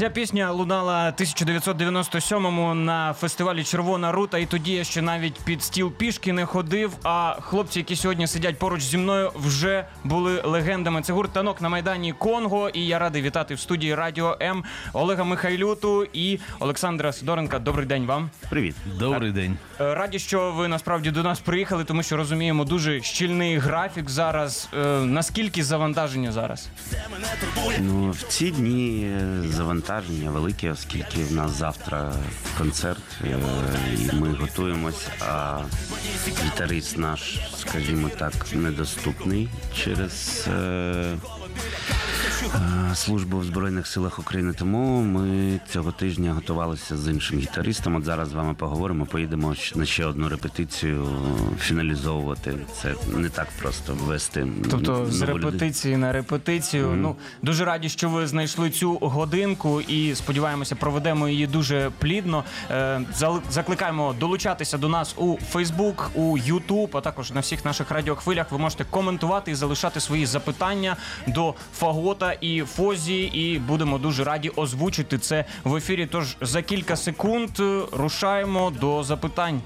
Ця пісня лунала 1997-му на фестивалі Червона рута, і тоді я ще навіть під стіл пішки не ходив. А хлопці, які сьогодні сидять поруч зі мною, вже були легендами. Це гурт танок на майдані Конго. І я радий вітати в студії Радіо М Олега Михайлюту і Олександра Сидоренка. Добрий день вам. Привіт. Добрий день. Е, Раді, що ви насправді до нас приїхали, тому що розуміємо дуже щільний графік зараз. Е, Наскільки завантаження зараз? Ну в ці дні е, завантаження велике, оскільки в нас завтра концерт, е, і ми готуємось. А гітарист наш, скажімо так, недоступний через. Службу в Збройних силах України, тому ми цього тижня готувалися з іншим гітаристом. От зараз з вами поговоримо. Поїдемо на ще одну репетицію фіналізовувати. Це не так просто ввести. Тобто з репетиції на репетицію. Ну дуже раді, що ви знайшли цю годинку, і сподіваємося, проведемо її дуже плідно. Е, Закликаємо долучатися до нас у Фейсбук, у Ютуб, а також на всіх наших радіохвилях. Ви можете коментувати і залишати свої запитання до Фагота і Фозі. І будемо дуже раді озвучити це в ефірі. Тож за кілька секунд е, рушаємо до запитань.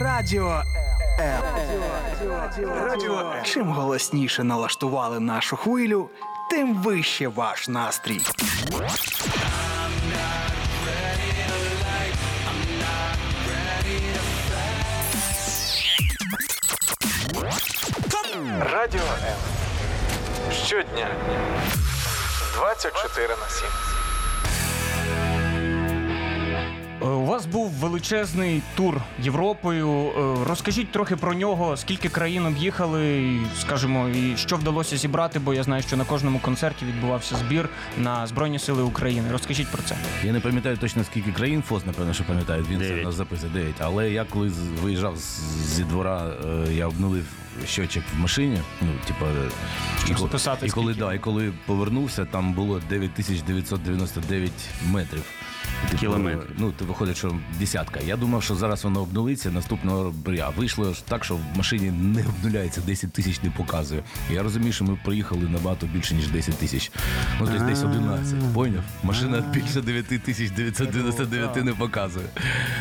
Радіо. Радіо Чим голосніше налаштували нашу хвилю, тим вище ваш настрій. Радіо М. Щодня 24 на 7. Е, У вас був величезний тур Європою. Е, Розкажіть трохи про нього, скільки країн об'їхали, скажімо, і що вдалося зібрати, бо я знаю, що на кожному концерті відбувався збір на Збройні Сили України. Розкажіть про це. Я не пам'ятаю точно скільки країн ФОС, напевно, що пам'ятає. Він це Дев'ять. у нас записує 9. Але я коли з- виїжджав зі двора, е, я обнулив щочик в машині. Ну, типа, і, коли, і коли да, і коли повернувся, там було 9999 метрів. Кілометрів. Ну, то виходить, що десятка. Я думав, що зараз воно обнулиться наступного бря. Вийшло ж так, що в машині не обнуляється, 10 тисяч не показує. Я розумію, що ми проїхали набагато більше, ніж 10 тисяч. Ну, десь десь 11. Поняв? Машина більше 9 тисяч 999 не показує.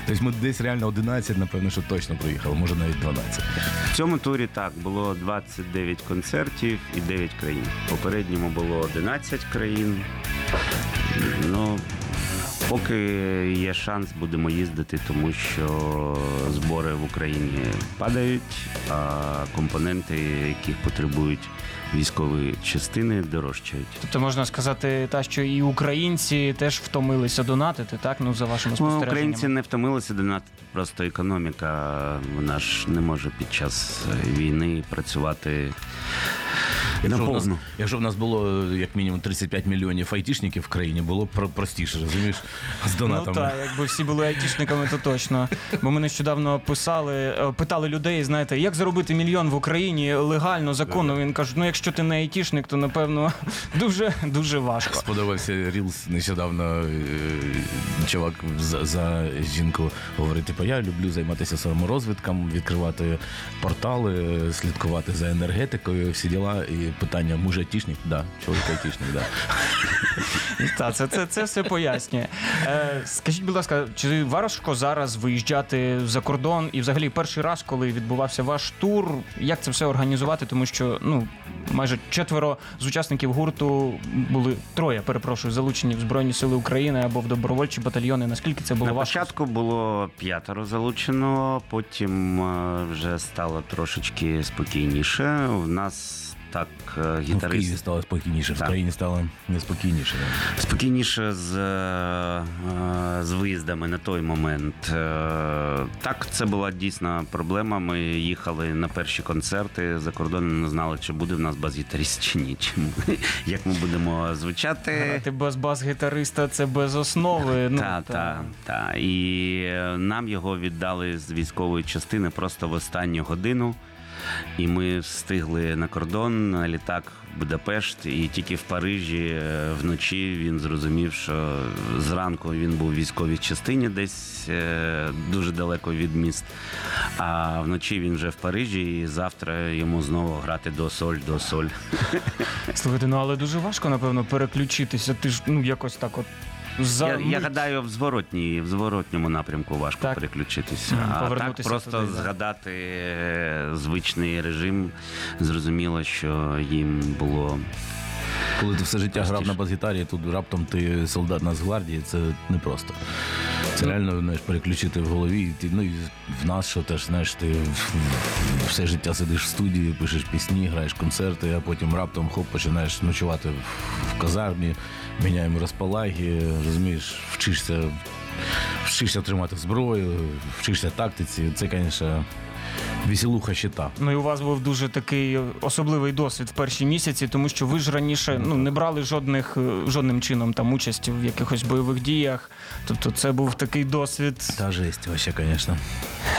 Тобто ми десь реально 11, напевно, що точно проїхали, може навіть 12. В цьому турі так було 29 концертів і 9 країн. В попередньому було 11 країн. Ну, поки є шанс, будемо їздити, тому що збори в Україні падають, а компоненти, яких потребують військові частини, дорожчають. Тобто можна сказати, та що і українці теж втомилися донатити, так? Ну за вашими Ну, українці не втомилися донатити, просто економіка, вона ж не може під час війни працювати Якщо в, нас, якщо в нас було е, як мінімум 35 мільйонів айтішників в країні, було б про- простіше, розумієш, з Ну донатами. так, якби всі були айтішниками, то точно. Бо ми нещодавно писали, е, питали людей, знаєте, як заробити мільйон в Україні легально, законно. Він каже, ну якщо ти не айтішник, то напевно дуже дуже важко. Сподобався Рілс нещодавно. е, Чувак за, за жінку говорить: типу, я люблю займатися саморозвитком, відкривати портали, слідкувати за енергетикою, всі діла. І питання: муж айтішник? Да, чоловік айтішник, да. Так, це, це, це все пояснює. Е, скажіть, будь ласка, чи важко зараз виїжджати за кордон і взагалі перший раз, коли відбувався ваш тур, як це все організувати? Тому що ну майже четверо з учасників гурту були троє, перепрошую, залучені в Збройні Сили України або в добровольчі батальйони. Наскільки це було На важко? початку було п'ятеро залучено, потім е, вже стало трошечки спокійніше. У нас так е, Ну, в Києві стало спокійніше, в Так. країні стало неспокійніше. спокійніше з, е, з виїздами на той момент. Е, Так, це була дійсно проблема. Ми їхали на перші концерти за кордоном, не знали, чи буде в нас бас-гітарист чи ні. Чи ми- як ми будемо звучати. Грати без бас-гітариста це без основи. Ну, Та, та, та. І е, нам його віддали з військової частини просто в останню годину. І ми встигли на кордон, на літак в Будапешт, і тільки в Парижі е, вночі він зрозумів, що зранку він був в військовій частині, десь е, дуже далеко від міст. А вночі він вже в Парижі, і завтра йому знову грати до соль, до соль. Слухайте, ну але дуже важко, напевно, переключитися. Ти ж ну якось так от. За Я, я гадаю, в зворотній, в зворотньому напрямку важко Так. переключитися. А так повернутися просто туди, да. згадати е, звичний режим, зрозуміло, що їм було Коли ти все життя грав на бас-гітарі, тут раптом ти солдат Нацгвардії, це непросто. Це реально знаєш, переключити в голові. І ти, ну і в нас, що теж знаєш, ти все життя сидиш в студії, пишеш пісні, граєш концерти, а потім раптом хоп, починаєш ночувати в- в казармі, міняємо розпалаги, розумієш, вчишся, вчишся тримати зброю, вчишся тактиці. Це, звісно, веселуха щита. Ну і у вас був дуже такий особливий досвід в перші місяці, тому що ви ж раніше ну не брали жодних е, жодним чином там участі в якихось бойових діях. Тобто, це був такий досвід. Та жесть, вообще, звісно.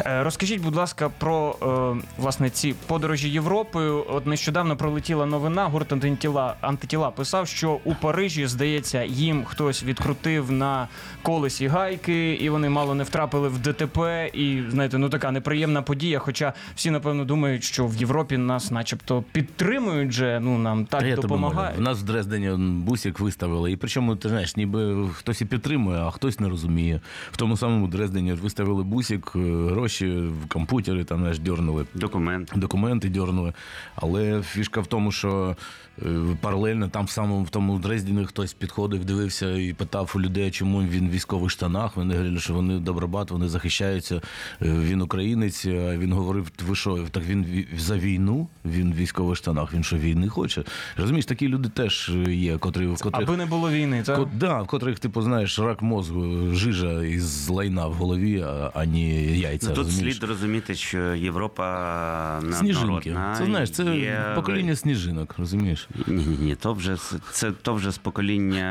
Е, Розкажіть, будь ласка, про е, власне ці подорожі Європою. От нещодавно пролетіла новина. Гурт антитіла антитіла писав, що у Парижі, здається, їм хтось відкрутив на колесі гайки, і вони мало не втрапили в ДТП. І знаєте, ну така неприємна подія. Хоча всі напевно думають, що в Європі нас, начебто, підтримують же. Ну нам так допомагають. В нас в Дрездені бусик виставили. І причому, ти знаєш, ніби хтось і підтримує, а хтось не розуміє. В тому самому Дрездені виставили бусик, е, гроші в комп'ютери там знаєш, дьорнули. документ. Документи дьорнули. Але фішка в тому, що е, паралельно там в самому в тому Дрездені хтось підходив, дивився і питав у людей, чому він військових штанах. Вони говорили, що вони добробат, вони захищаються. Е, Він українець. А він говорив: ви що, так він за війну? Він в військових штанах. Він що війни хоче? Розумієш, такі люди теж є, котрі в котрих. Аби не було війни, так? Ко- да, в котрих, типу, знаєш, рак мозку, жижа із лайна в голові, а, а яйця. Ну, Тут розумієш? слід розуміти, що Європа Сніжинки. Це знаєш, це Є- покоління сніжинок, розумієш? Ні, ні, ні, то вже це то вже з покоління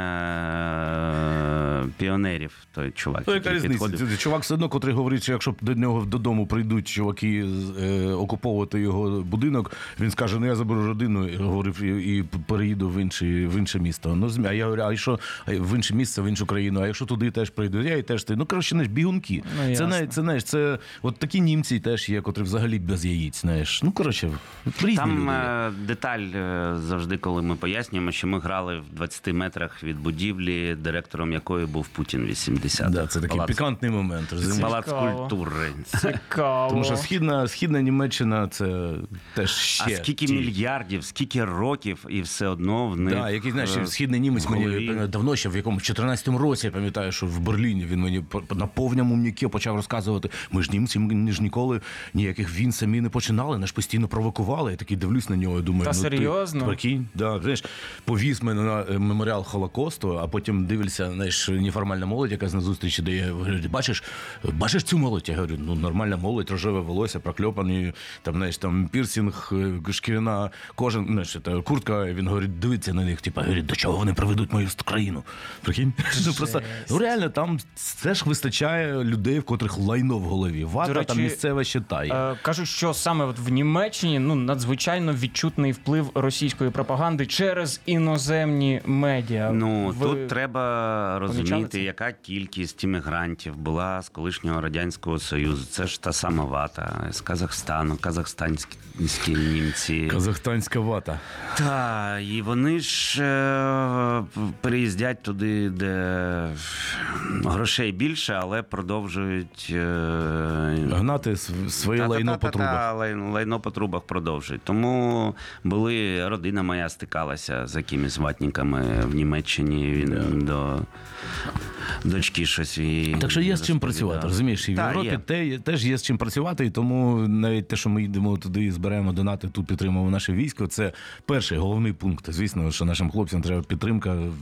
е, піонерів. Той чувак, Ну, яка який різниця? Чувак все одно, котрий говорить, що якщо до нього додому прийдуть чуваки е, окуповувати його будинок, він скаже: ну я заберу родину і говорив, і, і переїду в інше, в інше місто. Ну, змі- а я говорю, а що а в інше місце, в іншу країну, а якщо туди теж прийду, я і теж ти. Ну, коротше, знаєш, бігунки. Ну, це, навіть, це, знаєш, це от такі німці теж є, котрі взагалі без яїць, знаєш. Ну, коротше, різні Там люди. е, деталь е, завжди, коли ми пояснюємо, що ми грали в 20 метрах від будівлі, директором якої був Путін 80 Да, це такий пікантний момент. розумієш? Палац Цікаво. культури. Цікаво. Тому що східна, східна Німеччина це теж ще. А скільки ті. мільярдів, скільки років, і все одно в них. Да, який знаєш, е, східний німець мені давно ще в якомусь 14-му році, я пам'ятаю, що в Берліні він мені на повному м'які почав розказувати. Ми ж німці, ми ж ніколи ніяких війн самі не починали, нас постійно провокували. Я такий дивлюсь на нього і думаю, Та ну серйозно? ти прикинь, да, знаєш, повіз мене на меморіал Холокосту, а потім дивишся, знаєш, неформальна молодь, яка на зустрічі дає, говорить, бачиш, бачиш цю молодь? Я говорю, ну нормальна молодь, рожеве волосся, прокльопані, там, знаєш, там пірсінг, е, шкіряна кожен, знаєш, та, куртка, він говорить, дивиться на них, типа, говорить, до чого вони приведуть мою країну? Прикинь? Ну, просто, ну реально, там все ж вистачає людей, в котрих лайно в голові. Вата речі, там місцева щитає. Е, кажуть, що саме от в Німеччині ну надзвичайно відчутний вплив російської пропаганди через іноземні медіа. Ну Ви- тут треба розуміти, це? Яка кількість іммігрантів була з колишнього радянського союзу. Це ж та сама вата з Казахстану, казахстанські німці. Казахстанська вата. Та і вони ж е, переїздять туди, де грошей більше, але продовжують е, Гнати св- своє лайно по трубах. Лайно по трубах продовжують. Тому були родина моя стикалася з якимись ватниками в Німеччині. Він до дочки щось і Так що є з чим працювати, розумієш? І в Та, Європі є. те, теж є з чим працювати, і тому навіть те, що ми йдемо туди і зберемо донати, тут підтримуємо наше військо. Це перший головний пункт. Звісно, що нашим хлопцям треба підтримка в-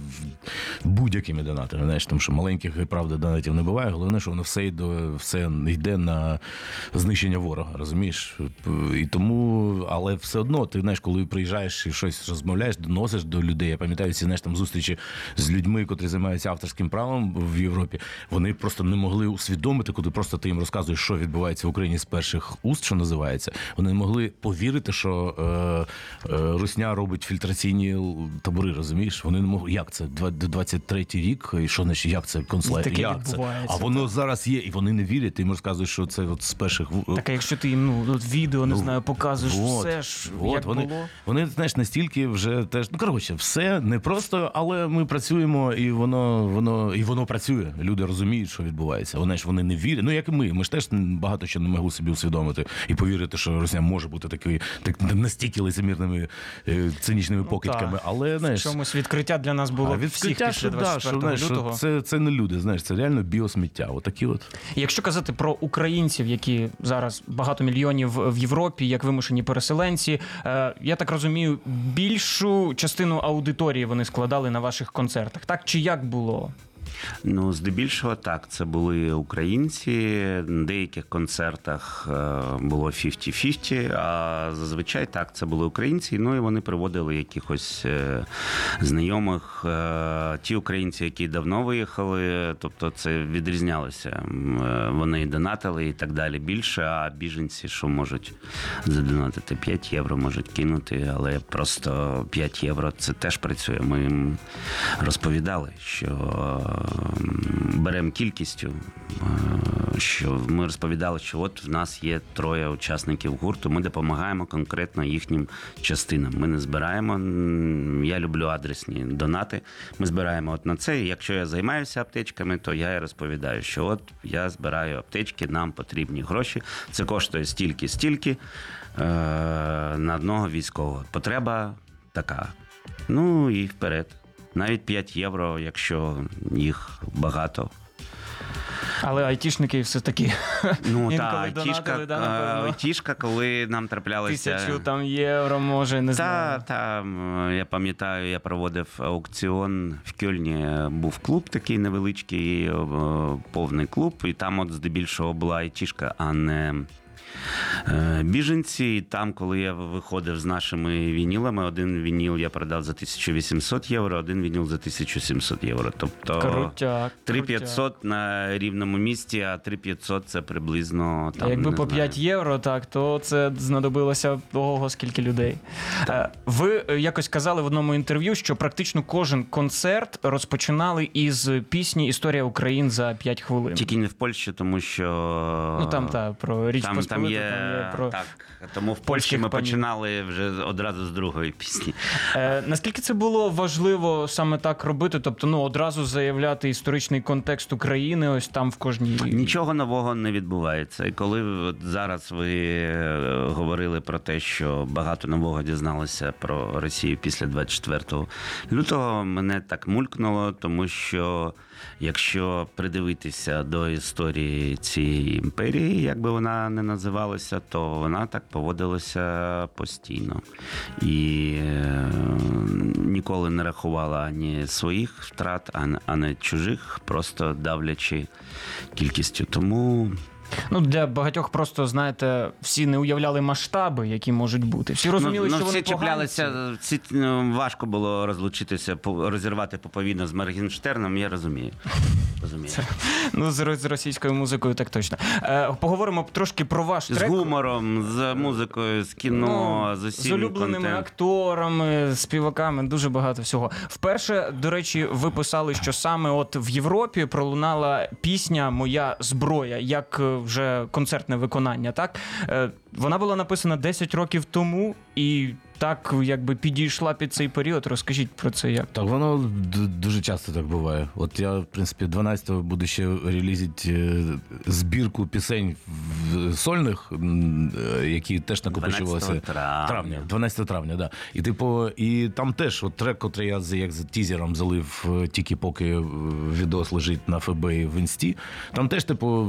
будь-якими донатами. Знаєш, тому що маленьких правда донатів не буває. Головне, що воно все йде, все йде на знищення ворога. Розумієш? І тому, але все одно, ти знаєш, коли приїжджаєш і щось розмовляєш, доносиш до людей. Я пам'ятаю ці знаєш, там зустрічі з людьми, котрі займаються авторським правом в Європі. Вони просто не могли усвідомити, коли просто ти їм розказуєш, що відбувається в Україні з перших уст, що називається. Вони не могли повірити, що е, е, Русня робить фільтраційні табори. Розумієш? Вони не могли. Як це? Два- 23-й рік, і що значить, як це концлайт? Таке Як це? А воно зараз є, і вони не вірять. Ти їм розказуєш, що це от з перших Так, а якщо ти їм ну, от відео, не Ну, знаю, показуєш Вот, все ж, вот, як вони, було. вони, знаєш, настільки вже теж. Ну, коротше, все не просто, але ми працюємо, і воно, воно, і воно працює. Люди розуміють, що відбувається. Вони ж вони не вірять. Ну, як і ми. Ми ж теж багато що не могли собі усвідомити і повірити, що Росія може бути такою, так настільки лицемірними, е, цинічними покидьками. так. Але знаєш. чомусь відкриття для нас було А всіх відкриття, після що, да, що, знаєш, що це, це не люди, знаєш, це реально біосміття. Отакі от. Якщо казати про українців, які зараз багато мільйонів в Європі, як вимушені переселенці, е, я так розумію, більшу частину аудиторії вони складали на ваших концертах. Так чи як було? Ну, здебільшого так, це були українці. На деяких концертах е, було 50-50, а зазвичай так, це були українці. Ну і вони приводили якихось е, знайомих. Е, Ті українці, які давно виїхали, тобто це відрізнялося. Вони донатили і так далі більше, а біженці, що можуть задонатити 5 євро, можуть кинути, але просто 5 євро це теж працює. Ми їм розповідали, що беремо кількістю, е, що ми розповідали, що от в нас є троє учасників гурту. Ми допомагаємо конкретно їхнім частинам. Ми не збираємо. Я люблю адресні донати. Ми збираємо от на це. Якщо я займаюся аптечками, то я і розповідаю, що от я збираю аптечки, нам потрібні гроші. Це коштує стільки, стільки е, на одного військового. Потреба така. Ну і вперед. Навіть 5 євро, якщо їх багато. Але айтішники все таки Ну та айтішка, да, е, айтішка, коли нам траплялося. тисячу там євро, може, не Та, знаю. та, я пам'ятаю, я проводив аукціон в Кьольні. Був клуб такий невеличкий, повний клуб, і там от здебільшого була айтішка, а не біженці. І там, коли я виходив з нашими вінілами, один вініл я продав за 1800 євро, один вініл за 1700 євро. Тобто Крутяк. 3500 на рівному місці, а 3500 це приблизно А там. якби не по знаю. 5 євро, так, то це знадобилося ого, скільки людей. Е, Ви е, якось казали в одному інтерв'ю, що практично кожен концерт розпочинали із пісні Історія України за 5 хвилин. Тільки не в Польщі, тому що Ну там та про річ там, там, Посполиту, є, там є про так. Тому в Польщі ми панів. починали вже одразу з другої пісні. Е, наскільки це було важливо саме так робити? Тобто, ну одразу заявляти історичний контекст України, ось там в кожній Нічого нового не відбувається. І коли от зараз ви е, говорили про те, що багато нового дізналися про Росію після 24 лютого, мене так мулькнуло, тому що якщо придивитися до історії цієї імперії, як би вона не називалася, то вона так поводилася постійно і е, ніколи не рахувала ані своїх втрат, а не чужих, просто давлячи кількістю. Тому Ну для багатьох просто знаєте, всі не уявляли масштаби, які можуть бути. Всі розуміли, ну, що ну, вони всі чіплялися. Всі ну, важко було розлучитися, по- розірвати поповідно з Моргенштерном. Я розумію. Розумію. Ну, з, з російською музикою так точно. Е, поговоримо трошки про ваш З гумором, з музикою, з кіно, Ну, з з улюбленими контентом. акторами, співаками, дуже багато всього. Вперше, до речі, ви писали, що саме от в Європі пролунала пісня Моя зброя як е, вже концертне виконання. Так Е, вона була написана 10 років тому і так якби підійшла під цей період. Розкажіть про це як. Так, воно д- дуже часто так буває. От я, в принципі, 12-го буду ще релізити е, збірку пісень в- сольних, е, які теж накопичувалися 12 травня. травня, 12 травня, да. І типу, і там теж от трек, котрий я з- як з тізером залив е, тільки поки відос лежить на ФБ і в інсті. Там теж, типу,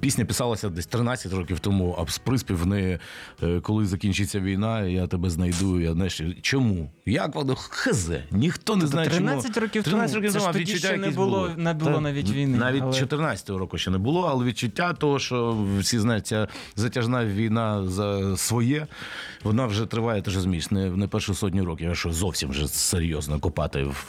пісня писалася десь 13 років тому, а з приспів неї, е, коли закінчиться війна, я тебе знайду. Я знаєш, чому? Як воно хз? Ніхто не знає, чому. 13 років 13 років тому, тоді ще не було, було- не було Та, навіть війни, Навіть але- 14-го року ще не було, але відчуття того, що всі знають, ця затяжна війна за своє, вона вже триває, ти ж розумієш, не, не першу сотню років, а що зовсім вже серйозно копати в,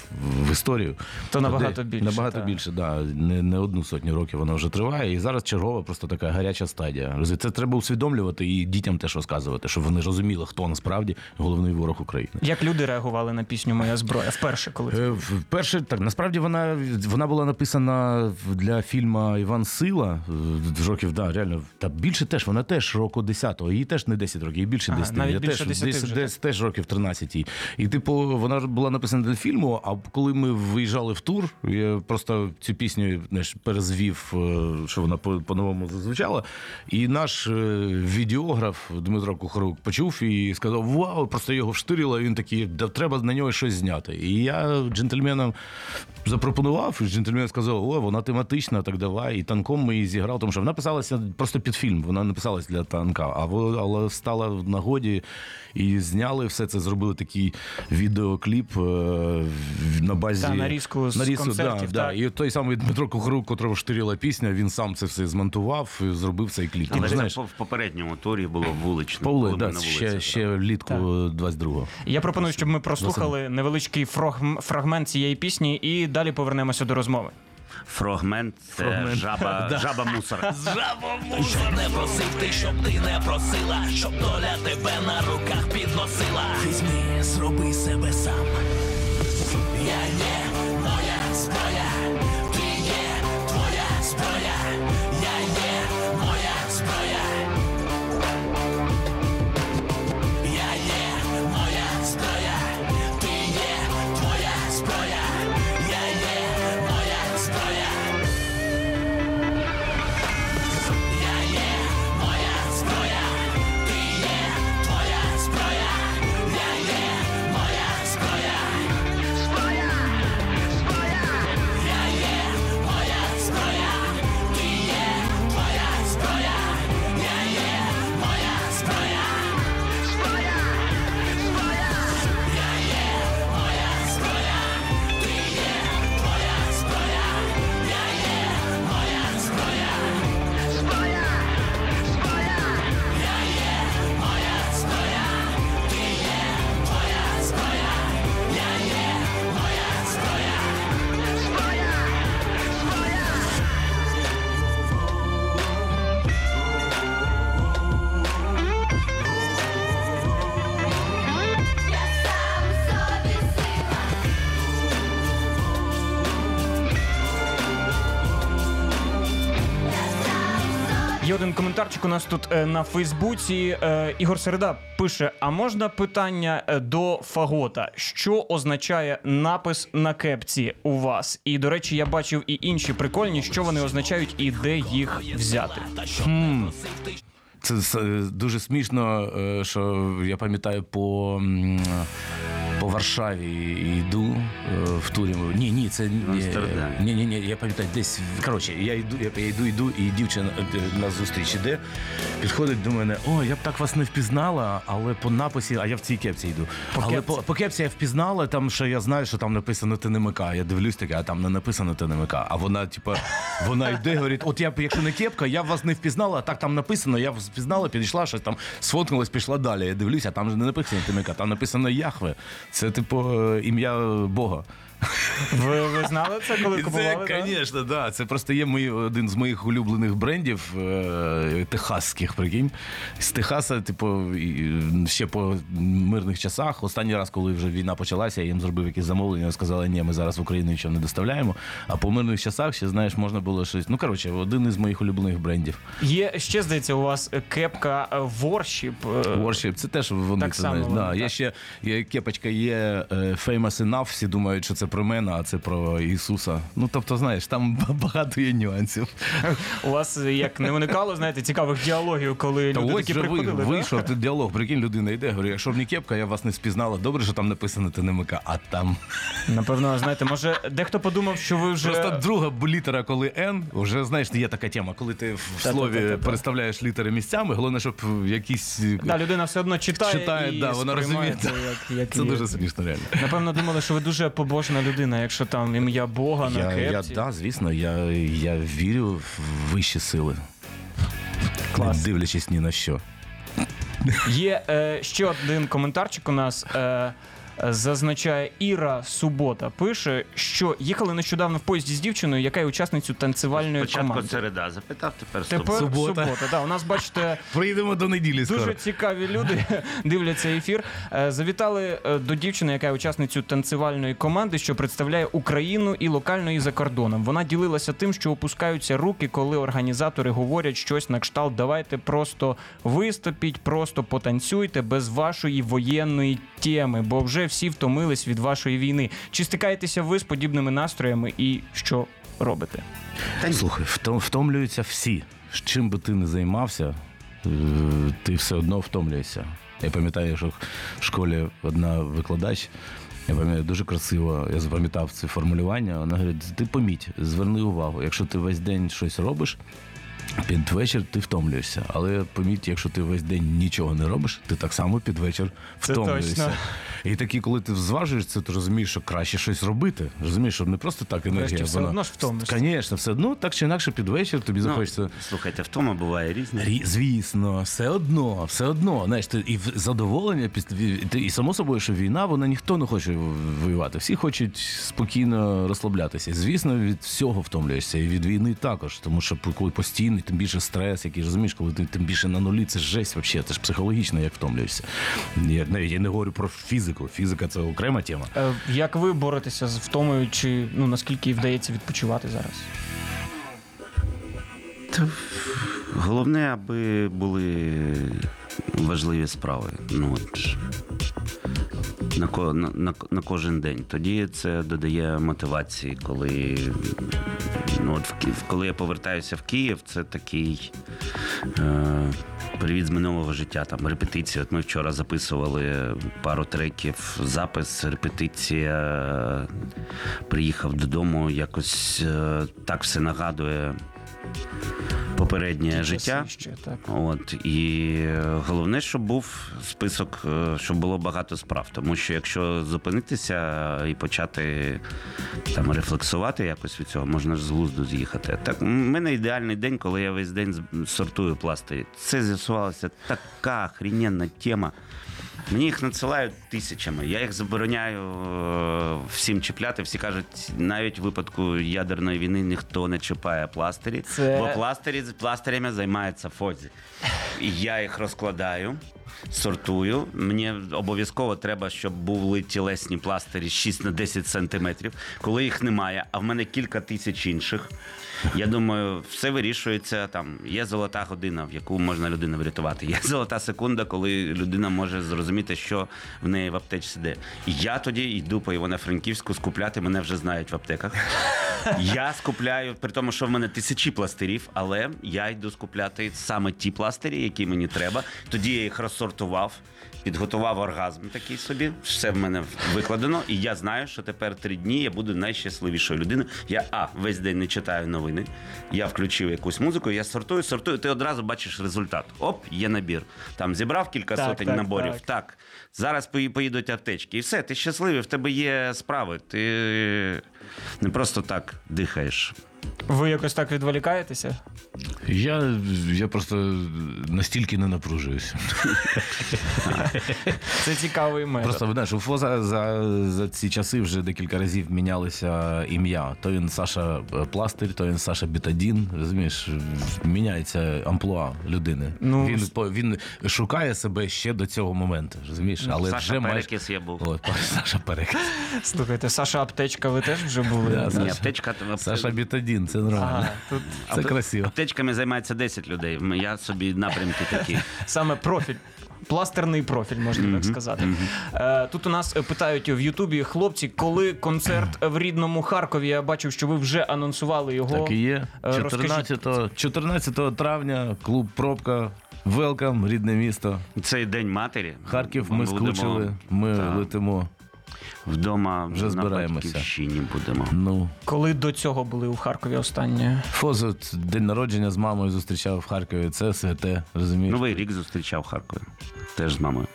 в історію. То набагато більше, Набагато так. більше, да. Не, не одну сотню років вона вже триває. І зараз чергова просто така гаряча стадія. Це треба усвідомлювати і дітям теж розказувати, щоб вони розуміли, хто насправді головний ворог України. Як люди реагували на пісню Моя зброя вперше, коли Е, Вперше так насправді вона вона була написана для фільму Іван Сила е, років, да, реально. Та більше теж, вона теж року 10-го, їй теж не 10 років, їй більше Ага, 10. Навіть Я більше теж, 10 десь, вже, десь теж років 13. їй. І, типу, вона була написана для фільму, а коли ми виїжджали в тур, я просто цю пісню знаєш, перезвів, е, що вона по- по-новому зазвучала. І наш е, відеограф Дмитро Кухарук почув і сказав: Вау, просто його вштирило, і він такий, да треба на нього щось зняти. І я джентльменам запропонував, і джентльмен сказав, о, вона тематична, так давай. І танком ми її зіграв, тому що вона писалася просто під фільм, вона не писалась для танка, а але стала в нагоді і зняли все це, зробили такий відеокліп е, на базі Та, нарізку з концертів, Да, да. І той самий Дмитро Кухарук, котрого штиріла пісня, він сам це все змонтував і зробив цей кліп. Але знаєш, в попередньому турі було вулично. Павло, да, ще, ще влітку 22-го. Я пропоную, щоб ми прослухали невеличкий фрагмент цієї пісні і далі повернемося до розмови. Фрагмент це жаба, жаба мусора. Щоб не просив ти, щоб ти не просила, щоб доля тебе на руках підносила. Візьми, зроби себе сам. Я є моя зброя, один коментарчик у нас тут е, на Фейсбуці. Е, Ігор Середа пише: А можна питання е, до Фагота? Що означає напис на кепці у вас? І до речі, я бачив і інші прикольні, що вони означають і де їх взяти. Це с- дуже смішно, що я пам'ятаю по. По Варшаві йду е, в турі. Ні, ні, це ні, ні, ні, я пам'ятаю, десь коротше, я йду, я, йду, йду, і дівчина е, на зустріч іде, підходить до мене. О, я б так вас не впізнала, але по написі, а я в цій кепці йду. але кепці. по, по кепці я впізнала, там що я знаю, що там написано ТНМК. Я дивлюсь таке, а там не написано ТНМК. А вона, типа, вона йде, говорить: от я якщо не кепка, я б вас не впізнала, а так там написано, я вас впізнала, підійшла, щось там сфоткалась, пішла далі. Я дивлюся, там же не написано ТНМК, там написано Яхве. Це типу е, ім'я Бога. Ви, ви знали це, коли купували? Це, так? звісно, да. Це просто є мої, один з моїх улюблених брендів е, техасських, прикинь. З Техаса, типу, і, ще по мирних часах. Останній раз, коли вже війна почалася, я їм зробив якісь замовлення, сказали, ні, ми зараз в Україну нічого не доставляємо. А по мирних часах ще, знаєш, можна було щось. Ну, коротше, один із моїх улюблених брендів. Є ще, здається, у вас кепка е, Worship. е, Worship, це теж вони так це само знають. Да. Є ще є кепочка, є е, Famous Enough, всі думають, що це про мене, а це про Ісуса. Ну, тобто, знаєш, там багато є нюансів. У вас як не виникало, знаєте, цікавих діалогів, коли Та люди ось такі вже ви, вийшов ти діалог, прикинь, людина йде, говорю, якщо б не кепка, я вас не спізнала. Добре, що там написано ТНМК, а там Напевно, знаєте, може, дехто подумав, що ви вже просто друга літера, коли Н, вже знаєш, є така тема, коли ти в слові переставляєш літери місцями, головне, щоб якісь да, людина все одно читає, читає, і да, вона розуміє. це, як, як це є. дуже смішно, реально. Напевно, думали, що ви дуже побожна людина, якщо там ім'я Бога на Я, я, кепці. да, звісно, я, я вірю в вищі сили. Клас. Не дивлячись ні на що. Є е, ще один коментарчик у нас. Е, Зазначає Іра Субота, пише, що їхали нещодавно в поїзді з дівчиною, яка є учасницею танцювальної Спочатку команди. середа запитав, тепер Тепер субота. субота. Да, у нас бачите Прийдемо до неділі скоро. дуже цікаві люди дивляться ефір. Е, Завітали е, до дівчини, яка є учасницею танцювальної команди, що представляє Україну і локально і за кордоном. Вона ділилася тим, що опускаються руки, коли організатори говорять щось на кшталт. Давайте просто виступіть, просто потанцюйте без вашої воєнної теми, бо вже всі втомились від вашої війни. Чи стикаєтеся ви з подібними настроями і що робите? Слухай, втомлюються всі. З Чим би ти не займався, е, ти все одно втомлюєшся. Я пам'ятаю, що в школі одна викладач, я пам'ятаю, дуже красиво, я запам'ятав це формулювання. Вона говорить: ти поміть, зверни увагу, якщо ти весь день щось робиш. Під вечір ти втомлюєшся, але поміть, якщо ти весь день нічого не робиш, ти так само під вечір Це втомлюєшся. точно. І такі, коли ти зважуєш це, ти розумієш, що краще щось робити. Розумієш, що не просто так енергія. Врешті все одно ж втомишся. Звісно, все одно так чи інакше під вечір тобі Ну, захочеться. слухайте, втома буває різна. Рі- Звісно, все одно, все одно. Знаєш, ти і в- задоволення і само собою, що війна, вона ніхто не хоче воювати. Всі хочуть спокійно розслаблятися. Звісно, від всього втомлюєшся, і від війни також. Тому що коли постійний, тим більше стрес, який розумієш, коли ти тим більше на нулі, це жесть взагалі, це ж психологічно, як втомлюєшся. Я навіть я не говорю про фізику. Фізика це окрема тема. Е, Як ви боретеся з втомою, чи ну наскільки вдається відпочивати зараз? Головне, аби були важливі справи. Ну, от, на, на, на, кожен день. Тоді це додає мотивації, коли, ну, от в, коли я повертаюся в Київ, це такий. Е, Привіт з минулого життя, там репетиція. От ми вчора записували пару треків, запис, репетиція. Приїхав додому, якось е, так все нагадує попереднє життя. Ще, так. От і е, головне, щоб був список, е, щоб було багато справ. Тому що якщо зупинитися і почати там рефлексувати якось від цього, можна ж з глузду з'їхати. Так, у мене ідеальний день, коли я весь день сортую пластирі. Це з'ясувалася така охрененна тема. Мені їх надсилають тисячами. Я їх забороняю е, всім чіпляти. Всі кажуть, навіть в випадку ядерної війни ніхто не чіпає пластирі, Це- бо пластирі з пластирями займається Фозі. І я їх розкладаю, сортую. Мені обов'язково треба, щоб були тілесні пластирі 6 на 10 сантиметрів. Коли їх немає, а в мене кілька тисяч інших. Я думаю, все вирішується там. Є золота година, в яку можна людину врятувати. Є золота секунда, коли людина може зрозуміти, що в неї в аптечці де. Я тоді йду по Івано-Франківську скупляти, мене вже знають в аптеках. Я скупляю, при тому, що в мене тисячі пластирів, але я йду скупляти саме ті пластирі, які мені треба. Тоді я їх розсортував, підготував оргазм такий собі. Все в мене викладено, і я знаю, що тепер три дні я буду найщасливішою людиною. Я а весь день не читаю новини. Я включив якусь музику, я сортую, сортую. Ти одразу бачиш результат. Оп, є набір. Там зібрав кілька Так, сотень так, наборів. так. Так, зараз поїдуть аптечки. І все, ти щасливий, в тебе є справи. Ти не просто так дихаєш. Ви якось так відволікаєтеся? Я, я просто настільки не напружуюся. Це цікавий метод. Просто знаєш, у Фоза за, за ці часи вже декілька разів мінялися ім'я. То він Саша Пластир, то він Саша Бітадін. Розумієш, міняється амплуа людини. Ну, він, він шукає себе ще до цього моменту. Розумієш, але Саша вже. Перекіс я був. От, Саша Перекіс. Слухайте, Саша Аптечка, ви теж вже були? Да, Ні, аптечка то- Саша Бітадін, це нормально. Ага, тут Це красиво. Аптечками займається 10 людей. Я собі напрямки такі. саме профіль. Пластерний профіль, можна так сказати. Е, Тут у нас е, питають в Ютубі хлопці, коли концерт в рідному Харкові. Я бачив, що ви вже анонсували його. Так і є. Е, 14, 14 травня клуб Пробка. Велкам, рідне місто. Цей день матері. Харків ми Будемо скучили. Ми Так. летимо. Вдома Вже на збираємося. батьківщині будемо. Ну, Коли до цього були у Харкові останнє? Фозот день народження з мамою зустрічав в Харкові. Це святе, розумієш? Новий рік зустрічав в Харкові. Теж з мамою.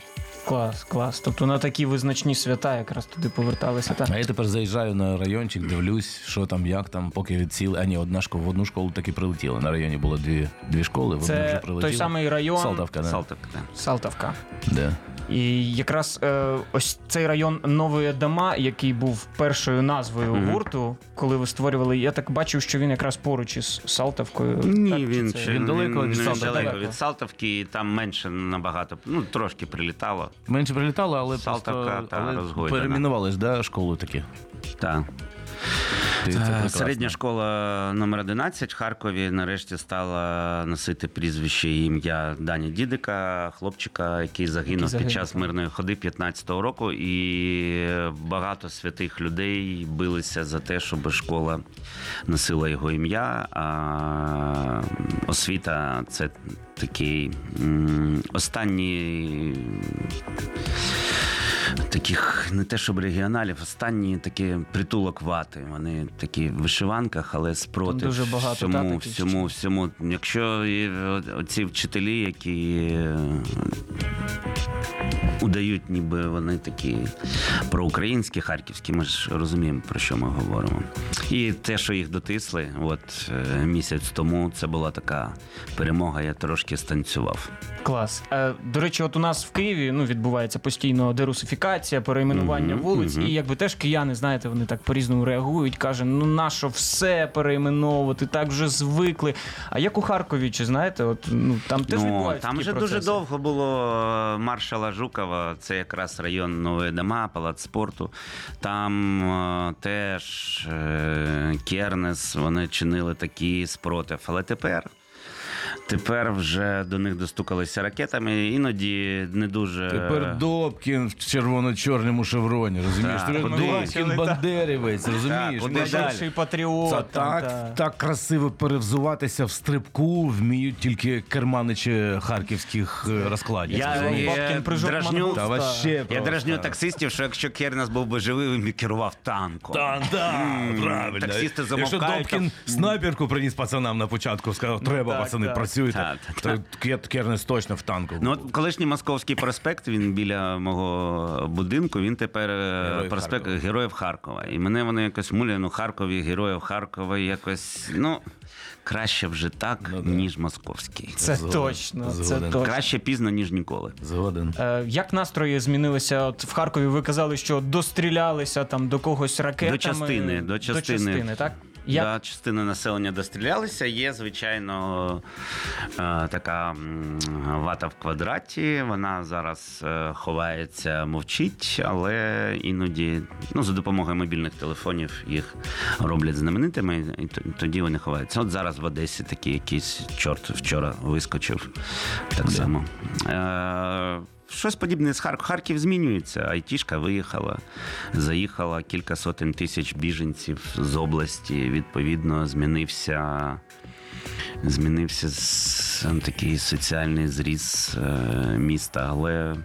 Клас, клас. Тобто на такі визначні свята якраз туди поверталися. Так? А я тепер заїжджаю на райончик, дивлюсь, що там, як там, поки відсіли. А ні, одна школа, в одну школу таки прилетіли. На районі було дві, дві школи, в одну вже Це прилетіли. той самий район Салтавка, да. Салтовка, так. Салтавка. Да. І якраз е, ось цей район Нової Дома, який був першою назвою гурту, коли ви створювали, я так бачив, що він якраз поруч із Салтавкою. Ні, Так, чи він, це- Він далеко від не Салтовки? далеко Далеко. від Салтовки, і там менше набагато, ну трошки прилітало. Менше прилітало, але Салтавка, просто та, але розгойдана. перейменувались, да, школу таки. Так. Це. Середня школа номер 11 в Харкові нарешті стала носити прізвище і ім'я Дані Дідика, хлопчика, який загинув загинув, під час мирної ходи 15-го року. І багато святих людей билися за те, щоб школа носила його ім'я. А освіта це такий останній таких не те, щоб регіоналів, Останні такі притулок вати. Вони такі в вишиванках, але спротив Там дуже багато, всьому, та, таких всьому, всьому. Якщо ці вчителі, які е, удають, ніби вони такі проукраїнські, харківські, ми ж розуміємо, про що ми говоримо. І те, що їх дотисли, от е, місяць тому, це була така перемога, я трошки станцював. Клас. Е, до речі, от у нас в Києві ну, відбувається постійно дерусифікація, перейменування Мгм, вулиць. мгм. І якби теж кияни, знаєте, вони так по-різному реагують, каже, ну нащо все перейменовувати, так вже звикли. А як у Харкові, чи знаєте, от ну там теж Ну, відбуваються там вже дуже довго було е, маршала Жукова, це якраз район Нової Дома, палац спорту. Там е, теж е, Кернес, вони чинили такий спротив. Але тепер. Тепер вже до них достукалися ракетами, іноді не дуже. Тепер Добкін в червоно-чорному шевроні, розумієш? Так? Добкін бандерівець, розумієш? Найбільший патріот. Це так, та. так красиво перевзуватися в стрибку вміють тільки керманичі харківських е, розкладів. Я? Я дражню. Та вообще я дражню таксистів, що якщо Кернес був би живий, він би керував танком. Та, да, М, правильно. таксисти Якщо замовкають, Добкін снайперку приніс пацанам на початку, сказав, треба, так, пацани, так. Працюйте, Так, то. Кернес точно в танку. Ну, от колишній московський проспект, він біля мого будинку, він тепер е, Героїв проспект Харкова. Героїв Харкова. І мене вони якось мулять, ну Харкові, Героїв Харкова, якось, ну, краще вже так, Ну, да. ніж московський. Це Згоден. точно, це точно. Краще пізно, ніж ніколи. Згоден. Е, Як настрої змінилися? От в Харкові ви казали, що дострілялися там до когось ракетами. До частини, до частини. До частини так? Як... Да, частина населення дострілялися. Є, звичайно, е, така вата в квадраті. Вона зараз е, ховається, мовчить, але іноді ну, за допомогою мобільних телефонів їх роблять знаменитими, і тоді вони ховаються. От зараз в Одесі такий якийсь чорт вчора вискочив. Так само. Щось подібне з Харків. Харків змінюється. Айтішка виїхала, заїхала кілька сотень тисяч біженців з області. Відповідно, змінився. Змінився такий соціальний зріз е, міста, але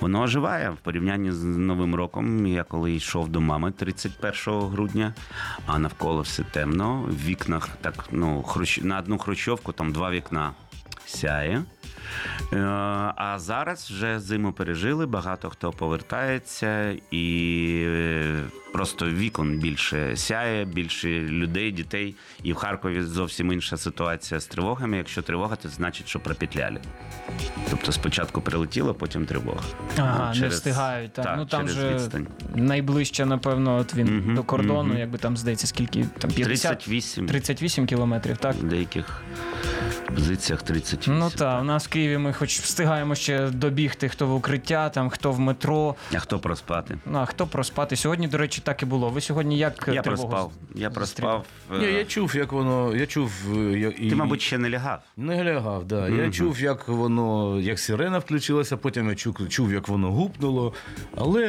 воно оживає в порівнянні з Новим роком. Я коли йшов до мами 31 грудня, а навколо все темно. В вікнах так, ну, на одну хрущовку там два вікна сяє. Е, А зараз вже зиму пережили, багато хто повертається, і е, просто вікон більше сяє, більше людей, дітей. І в Харкові зовсім інша ситуація з тривогами. Якщо тривога, то значить, що пропетляли. Тобто спочатку прилетіло, потім тривога. Ага, Ну, не встигають. Так. так, ну там через же відстань. найближче, напевно, от він Мгм, до кордону, мгм. якби там здається, скільки там 50, 38. 38 кілометрів, так? Деяких позиціях 38. Ну так, у нас в Києві ми хоч встигаємо ще добігти, хто в укриття, там хто в метро. А хто проспати? Ну а хто проспати? Сьогодні, до речі, так і було. Ви сьогодні як Я тривогу проспав. Я проспав. е, Ні, я чув, як воно. Я чув. е, я- і- Ти, мабуть, ще не лягав. Не лягав, да. Я чув, як воно, як сирена включилася, потім я чув, чув, як воно гупнуло. Але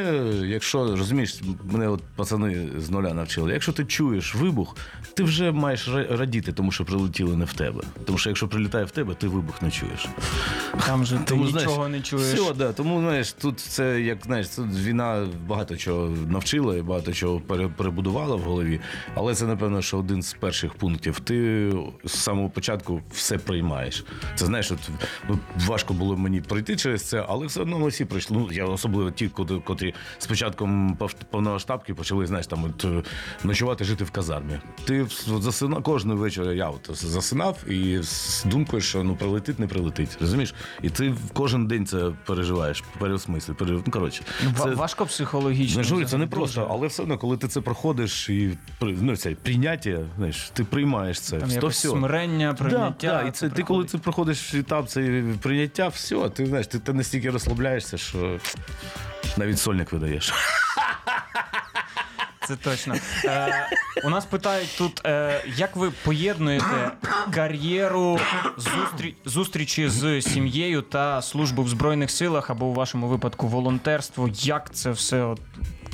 якщо розумієш, мене от пацани з нуля навчили, якщо ти чуєш вибух, ти вже маєш радіти, тому що прилетіло не в тебе. Тому що якщо прилітає в тебе, ти вибух не чуєш. Там же ти Тому, нічого знаєш, не чуєш. Все, да. Тому знаєш, тут це як знаєш, тут війна багато чого навчила і багато чого перебудувала в голові. Але це напевно, що один з перших пунктів. Ти з самого початку все приймаєш. Це знаєш, от ну, важко було мені пройти через це, але все одно ми всі пройшли. Ну я особливо ті, котрі, котрі з початком пов- повномасштабки почали, знаєш, там от ночувати, жити в казармі. Ти засинав кожен вечір. Я от засинав і з думкою, що ну прилетить, не прилетить. Розумієш? І ти кожен день це переживаєш, переосмислі. Пере... Ну коротше, це... Важко психологічно. Не журі, це не просто, дуже. але все одно, коли ти це проходиш і ну, це прийняття, знаєш, ти приймаєш це. Там то все. смирення, прийняття. Да, да, і це, ти коли ти проходиш етап цей прийняття, все, ти знаєш, ти, ти настільки розслабляєшся, що навіть сольник видаєш. Це точно. Е, у нас питають тут, е, як ви поєднуєте кар'єру, зустрі... зустрічі з сім'єю та службу в Збройних силах або у вашому випадку волонтерство? Як це все от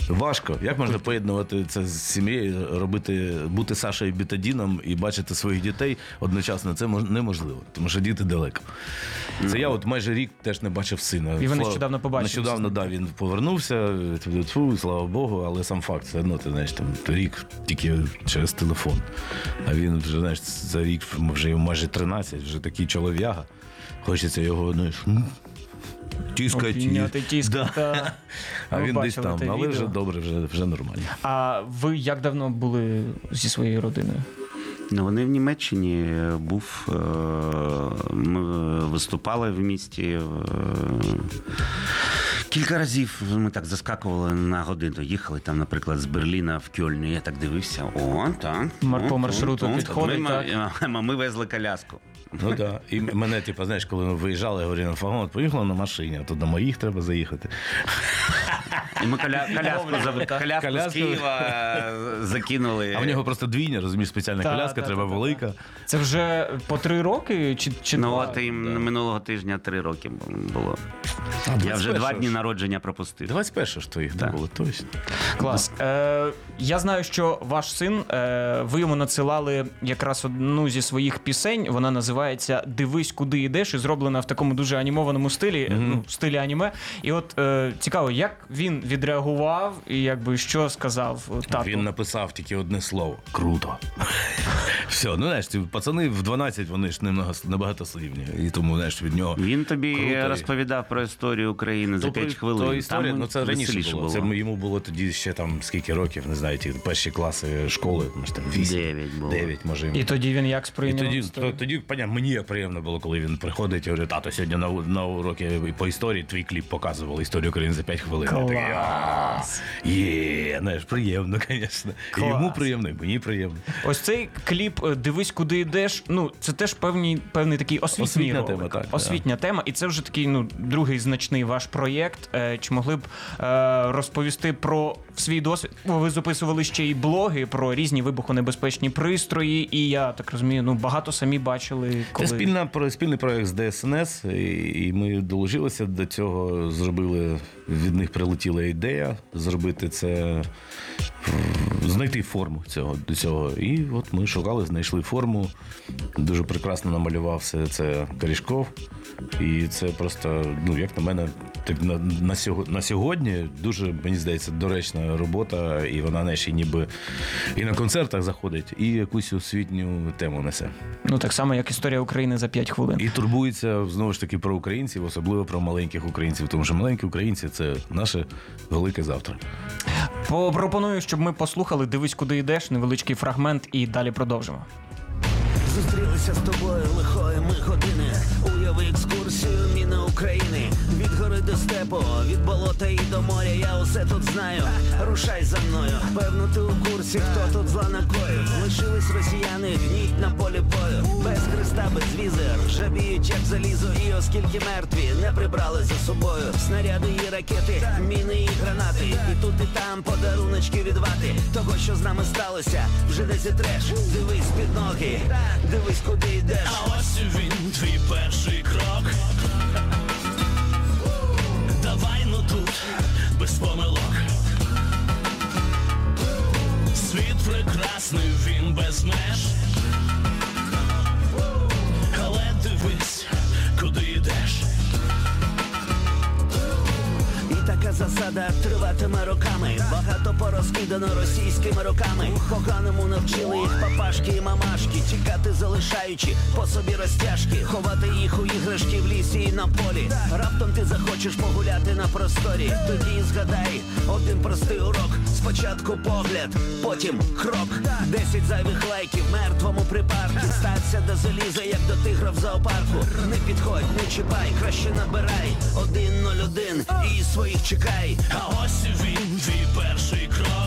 Важко. Як можна поєднувати це з сім'єю, робити, бути Сашою Бітадіном і бачити своїх дітей одночасно? Це неможливо, тому що діти далеко. Це я от майже рік теж не бачив сина. І ви нещодавно побачилися. Нещодавно, да, він повернувся, тьфу, слава Богу, але сам факт, все одно, ти знаєш, там рік тільки через телефон. А він вже, знаєш, за рік вже йому майже 13, вже такий чолов'яга. Хочеться його, знаєш, тіскати. обійняти. Да. та- А він десь там, але відео. вже добре, вже, вже нормально. А ви як давно були зі своєю родиною? Ну, вони в Німеччині був. е, Ми виступали в місті. е, Кілька разів ми так заскакували на годину. Їхали там, наприклад, з Берліна в Кьольн. Я так дивився. О, так. По маршруту підходить, Ми, Ми везли коляску. Ну так. І мене, типу, знаєш, коли ми виїжджали, я говорю, на фагон, поїхали на машині, а то до моїх треба заїхати. І ми коля, коляску, за- коляску, Коляску. з Києва е, закинули. А в нього просто двійня, розумієш, спеціальна Та, коляска, та, треба та, та, велика. Це вже по три роки чи, чи Ну, два? от і минулого тижня три роки було. Я вже два дні народження пропустив. 21 ж твоїх Так. було, точно. Клас. Е, я знаю, що ваш син, е, ви йому надсилали якраз одну зі своїх пісень. Вона називається Дивись, куди йдеш, і зроблена в такому дуже анімованому стилі, ну, стилі аніме. І от е, цікаво, як він відреагував і якби що сказав тату. Він написав тільки одне слово круто. Все, ну знаєш, ті пацани в 12, вони ж немного небагатослівні. І тому, знаєш, від нього. Він тобі Круто. розповідав про історію України за То, 5 хвилин. то історія, Там ну це раніше веселіше було. Це йому було тоді ще там скільки років, не знаю, ті перші класи школи, може там 8. Дев'ять було. 9, може йому. І тоді він як І сприйняв? тоді, то- тоді понятно, мені приємно було, коли він приходить і говорить, тато, сьогодні на, на уроки по історії твій кліп показували історію України за 5 хвилин. Я такий, «А, Є, знаєш, приємно, звісно. Йому приємно, і мені приємно. Ось цей кліп е, Дивись, куди йдеш. Ну, це теж певний, певний такий освітній Освітня ролик. тема, так, Освітня тема. І це вже такий ну, другий значний ваш проєкт. Е, Чи могли б е, розповісти про свій досвід? Ви записували ще й блоги про різні вибухонебезпечні пристрої, і я так розумію, ну багато самі бачили, коли Це спільна, про- спільний проект з ДСНС, і, і ми долужилися до цього. Зробили від них прилетіла ідея зробити це, знайти форму цього до цього. І от ми шукали, знайшли форму. Дуже прекрасно намалював все це Корішков. І це просто, ну як на мене, так на, на, сього- на сьогодні дуже, мені здається, доречна робота, і вона не ще ніби і на концертах заходить, і якусь освітню тему несе. Ну так само, як історія України за 5 хвилин. І турбується знову ж таки про українців, особливо про маленьких українців, тому що маленькі українці це наше велике завтра. Пропоную, щоб ми послухали Дивись, куди йдеш, невеличкий фрагмент, і далі продовжимо. Зустрілися з тобою лихої ми години. Уяви екскурсію міна України. Від гори до степу, від болота і до моря. Я усе тут знаю. Рушай за мною. Певно, ти у курсі, хто тут зла накоїв. Лишились росіяни, гніть на полі бою. Без хреста, без візи, ржавіють, як залізо. І оскільки мертві не прибрали за собою. Снаряди і ракети, міни і гранати. І тут, і там подаруночки від вати. Того, що з нами сталося, вже не зітреш. Дивись під ноги, дивись, куди йдеш. А ось він, твій перший крок. Давай ну тут, без помилок. Світ прекрасний, він без меж. Засада триватиме роками. Багато порозкидано російськими роками. Поганому навчили їх папашки і мамашки. Тікати залишаючи по собі розтяжки, ховати їх у іграшки в лісі і на полі. Раптом ти захочеш погуляти на просторі. Тоді згадай один простий урок. Спочатку погляд, потім крок. Десять зайвих лайків мертвому припарку. Стався до заліза, як до тигра в зоопарку. Не підходь, не чіпай, краще набирай. Один ноль один і своїх чекай. А ось він, твій перший крок.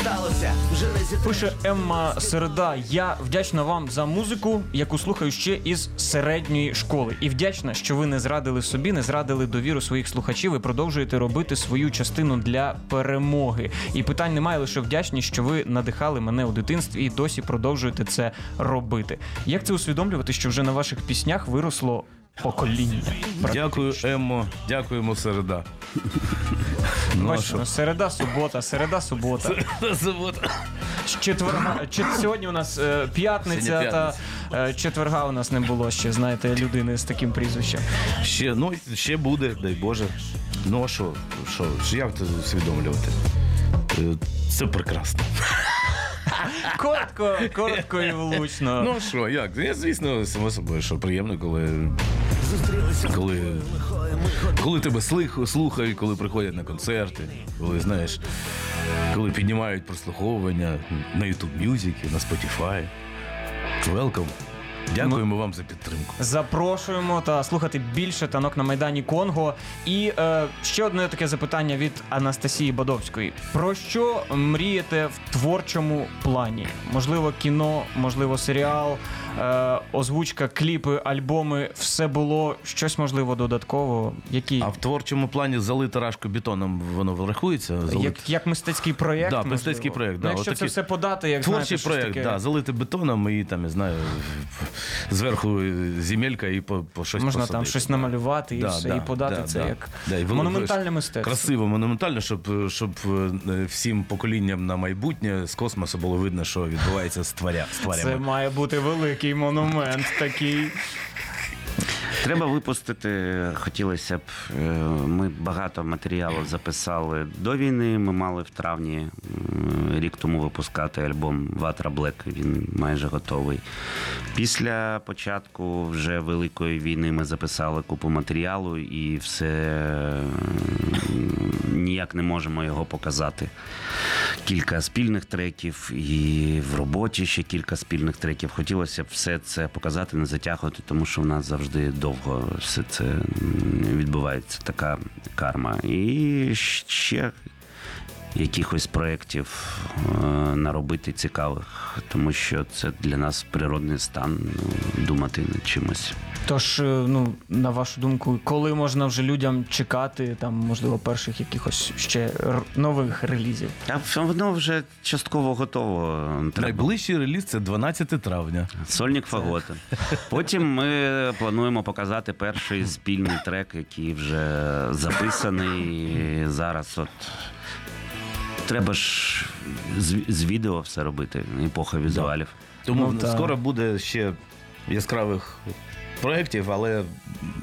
Сталося, вже не зітреш. Пише Емма Середа. Я вдячна вам за музику, яку слухаю ще із середньої школи. І вдячна, що ви не зрадили собі, не зрадили довіру своїх слухачів і продовжуєте робити свою частину для перемоги. І питань немає, лише вдячні, що ви надихали мене у дитинстві і досі продовжуєте це робити. Як це усвідомлювати, що вже на ваших піснях виросло покоління? Дякую, Еммо, дякуємо середа. Ну, а Бачите, що? ну, середа, субота, середа, субота. З Четверга чет- сьогодні у нас е, п'ятниця, Сьогодні та е, четверга у нас не було ще, знаєте, людини з таким прізвищем. Ще, ну, ще буде, дай Боже. Ну а що, що, що як це усвідомлювати? Е, Це прекрасно. Коротко, коротко і влучно. Ну що, як? Я, звісно, само собою, що приємно, коли, коли, коли тебе слухають, коли приходять на концерти, коли знаєш, коли піднімають прослуховування на YouTube Music, на Spotify. Welcome. Дякуємо вам за підтримку. Запрошуємо та слухати більше танок на майдані Конго. І е, ще одне таке запитання від Анастасії Бадовської: про що мрієте в творчому плані? Можливо, кіно, можливо, серіал, е, озвучка, кліпи, альбоми, все було щось можливо додатково. Які А в творчому плані залити рашку бетоном воно врахується? Залити? як, як мистецький проєкт? Да, мистецький проєкт, Ну, да, якщо це все подати, як Творчий знаєте, проєкт, таке, да, залити бетоном і там, я знаю, зверху земелька і по, по щось можна посадити. там щось намалювати і Да, все, да, і подати да, це да. як Да, і воно монументальне мистецтво. Красиво, монументально, щоб, щоб е, всім поколінням на майбутнє з космосу було видно, що відбувається з, творя, з Це має бути великий монумент такий. Треба випустити. Хотілося б. е, Ми багато матеріалу записали до війни. Ми мали в травні рік тому випускати альбом Ватра Блек. Він майже готовий. Після початку вже великої війни ми записали купу матеріалу і все ніяк не можемо його показати. Кілька спільних треків, і в роботі ще кілька спільних треків. Хотілося б все це показати, не затягувати, тому що в нас завжди довго все це відбувається, така карма. І ще якихось проєктів е, наробити цікавих, тому що це для нас природний стан ну, думати над чимось. Тож, е, ну на вашу думку, коли можна вже людям чекати там, можливо, перших якихось ще р- нових релізів? А воно вже частково готово. Треба Найближчий реліз це 12 травня. Сольник Фагота. Потім ми плануємо показати перший спільний трек, який вже записаний. Зараз от треба ж з, з відео все робити, епоха візуалів. Тому Ну, скоро буде ще яскравих проєктів, але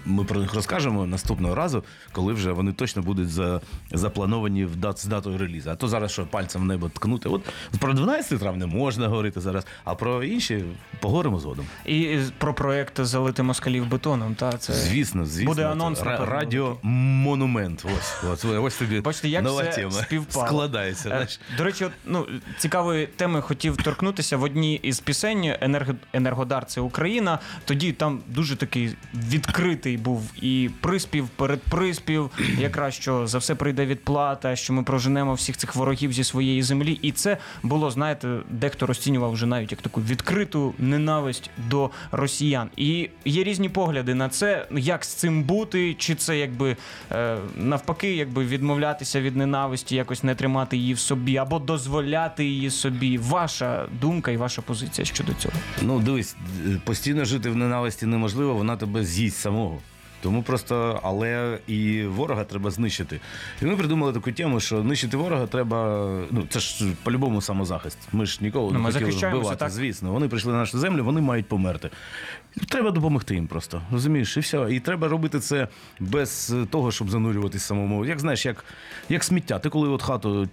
ми про них розкажемо наступного разу, коли вже вони точно будуть за, заплановані в дат, з датою релізу. А то зараз що пальцем в небо ткнути. От про 12 травня можна говорити зараз, а про інші поговоримо згодом. І про проект залити москалів бетоном. Та це Звісно, звісно. буде анонс. ра- напевно, радіомонумент. Ось, ось, ось тобі Бачите, як нова все тема співпало. складається. Е, знаєш. До речі, от, ну, цікавої теми хотів торкнутися в одній із пісень «Енерго... Енергодар це Україна. Тоді там дуже такий відкритий був і приспів, передприспів, якраз що за все прийде відплата, що ми проженемо всіх цих ворогів зі своєї землі. І це було, знаєте, дехто розцінював вже навіть як таку відкриту ненависть до росіян. І є різні погляди на це, як з цим бути, чи це якби е, навпаки, якби відмовлятися від ненависті, якось не тримати її в собі, або дозволяти її собі. Ваша думка і ваша позиція щодо цього. Ну, дивись, е, постійно жити в ненависті неможливо, вона тебе з'їсть самого. Тому просто, але і ворога треба знищити. І ми придумали таку тему, що нищити ворога треба. Ну це ж по-любому самозахист. Ми ж нікого Ну, не хотіли вбивати. так. Звісно, вони прийшли на нашу землю, вони мають померти. Треба допомогти їм просто. Розумієш, і все. І треба робити це без е, того, щоб занурюватись самому. Як знаєш, як, як сміття. Ти коли от хату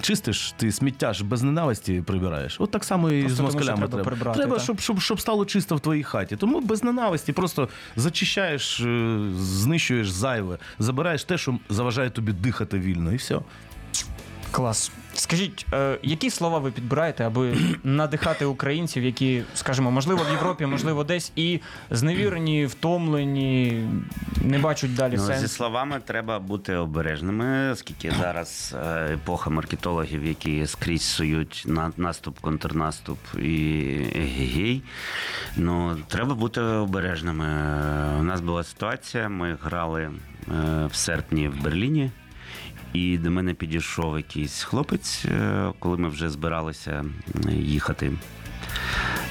чистиш, ти сміття ж без ненависті прибираєш. От так само і Просто з москалями треба треба. прибрати, треба так? щоб, щоб, щоб стало чисто в твоїй хаті. Тому без ненависті просто зачищаєш, е, знищуєш зайве, забираєш те, що заважає тобі дихати вільно, і все. Клас. Скажіть, е, які слова ви підбираєте, аби надихати українців, які, скажімо, можливо, в Європі, можливо, десь і зневірені, втомлені, не бачать далі Ну, зі словами треба бути обережними, оскільки зараз е, епоха маркетологів, які скрізь сують на наступ, контрнаступ і гей. Ну, треба бути обережними. У нас була ситуація, ми грали е, в серпні в Берліні. І до мене підійшов якийсь хлопець, е, коли ми вже збиралися їхати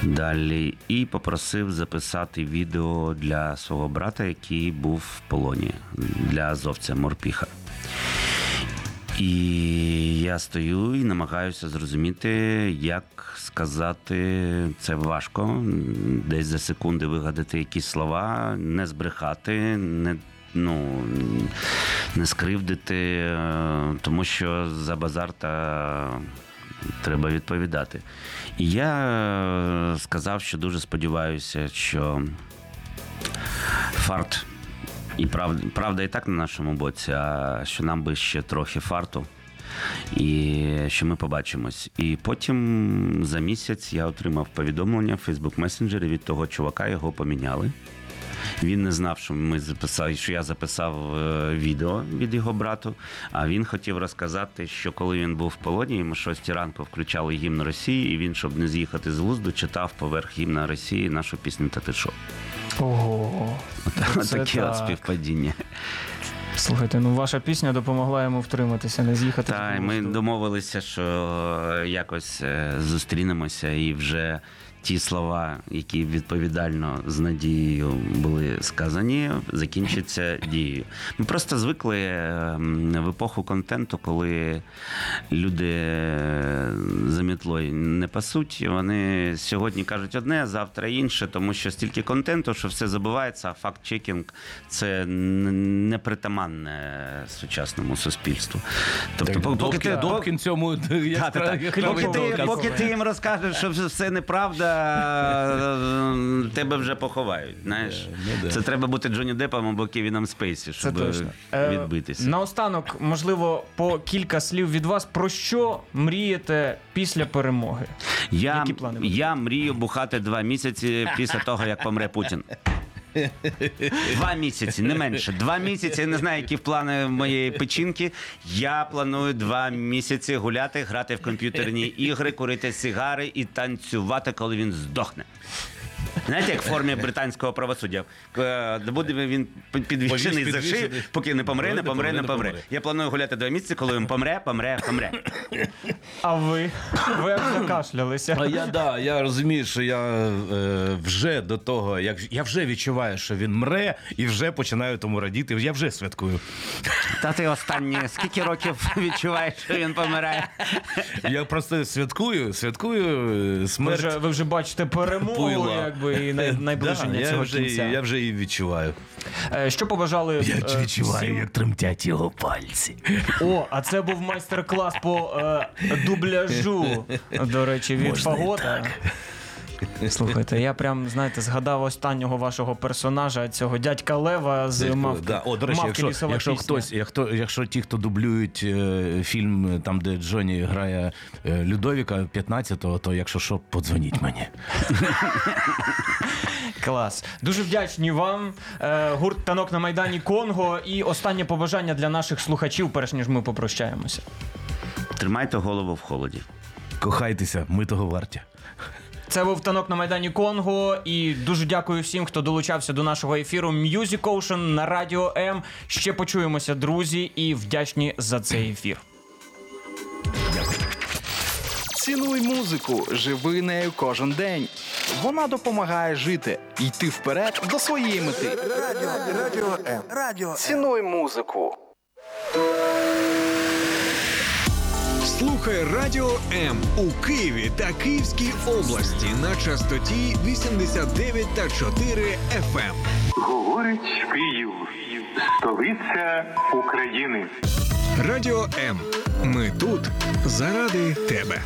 далі, і попросив записати відео для свого брата, який був в полоні для азовця Морпіха. І я стою і намагаюся зрозуміти, як сказати це важко. Десь за секунди вигадати якісь слова, не збрехати, не. Ну, не скривдити, е, тому що за базар та треба відповідати. І я е, сказав, що дуже сподіваюся, що фарт і правда, правда і так на нашому боці, а що нам би ще трохи фарту. І що ми побачимось. І потім за місяць я отримав повідомлення в Facebook Messenger від того чувака, його поміняли. Він не знав, що ми записали, що я записав е, відео від його брату. А він хотів розказати, що коли він був в полоні, йому 6 ранку включали гімн Росії, і він, щоб не з'їхати з глузду, читав поверх гімна Росії нашу пісню «Та ти що?». Ого. Це Таке от співпадіння. Слухайте, ну ваша пісня допомогла йому втриматися, не з'їхати. Та ми домовилися, що е, якось е, зустрінемося і вже. Ті слова, які відповідально з надією були сказані, закінчаться дією. Ми просто звикли е, в епоху контенту, коли люди е, за мітлою не пасуть. Вони сьогодні кажуть одне, завтра інше, тому що стільки контенту, що все забувається, а факт-чекінг це непритаманне сучасному суспільству. Тобто, поки Добкін, ти Добкін цьому як та, та, та. Поки, ти, поки ти їм розкажеш, що все неправда, тебе вже поховають. Знаєш, ну це треба бути Джонні Деппом або Кевіном Спейсі, щоб точно. Е, відбитися. Наостанок, можливо, по кілька слів від вас. Про що мрієте після перемоги? Я, які плани я мрію бухати два місяці після того, як помре Путін. Два місяці, не менше. Два місяці. Я не знаю, які плани моєї печінки. Я планую два місяці гуляти, грати в комп'ютерні ігри, курити сигари і танцювати, коли він здохне. Знаєте, як в формі британського правосуддя. Е, Буде він підвішений за шию, поки не помре, не помре, не помре. Я планую гуляти два місяці, коли він помре, помре, помре. А ви? Ви як закашлялися. А я да, я розумію, що я е, вже до того, як я вже відчуваю, що він мре, і вже починаю тому радіти. Я вже святкую. Та ти останні скільки років відчуваєш, що він помирає? Я просто святкую, святкую е, Ви вже, ви вже бачите перемогу, якби і най- Да, я цього вже, кінця. Я вже і відчуваю. Е, Що побажали Я е, відчуваю, всім? як тремтять його пальці. О, а це був майстер-клас по е, дубляжу. До речі, від Можна і Фагота. Слухайте, я прям, знаєте, згадав останнього вашого персонажа, цього дядька Лева з мавки. Да. О, до речі, «Мавки якщо, лісова якщо пісня». хтось, якщо, якщо ті, хто дублюють е, фільм, там, де Джоні грає е, Людовіка 15-го, то якщо що, подзвоніть мені. Клас. Дуже вдячні вам. Е, гурт танок на Майдані Конго. І останнє побажання для наших слухачів, перш ніж ми попрощаємося. Тримайте голову в холоді. Кохайтеся, ми того варті. Це був танок на Майдані Конго. І дуже дякую всім, хто долучався до нашого ефіру Music Ocean на Радіо М. Ще почуємося, друзі, і вдячні за цей ефір. Цінуй музику, живи нею кожен день. Вона допомагає жити, йти вперед до своєї мети. Радіо, радіо М. Радіо Цінуй музику. Слухай Радіо М у Києві та Київській області на частоті 89 та 4 FM. Говорить Київ, столиця України. Радіо М. Ми тут заради тебе.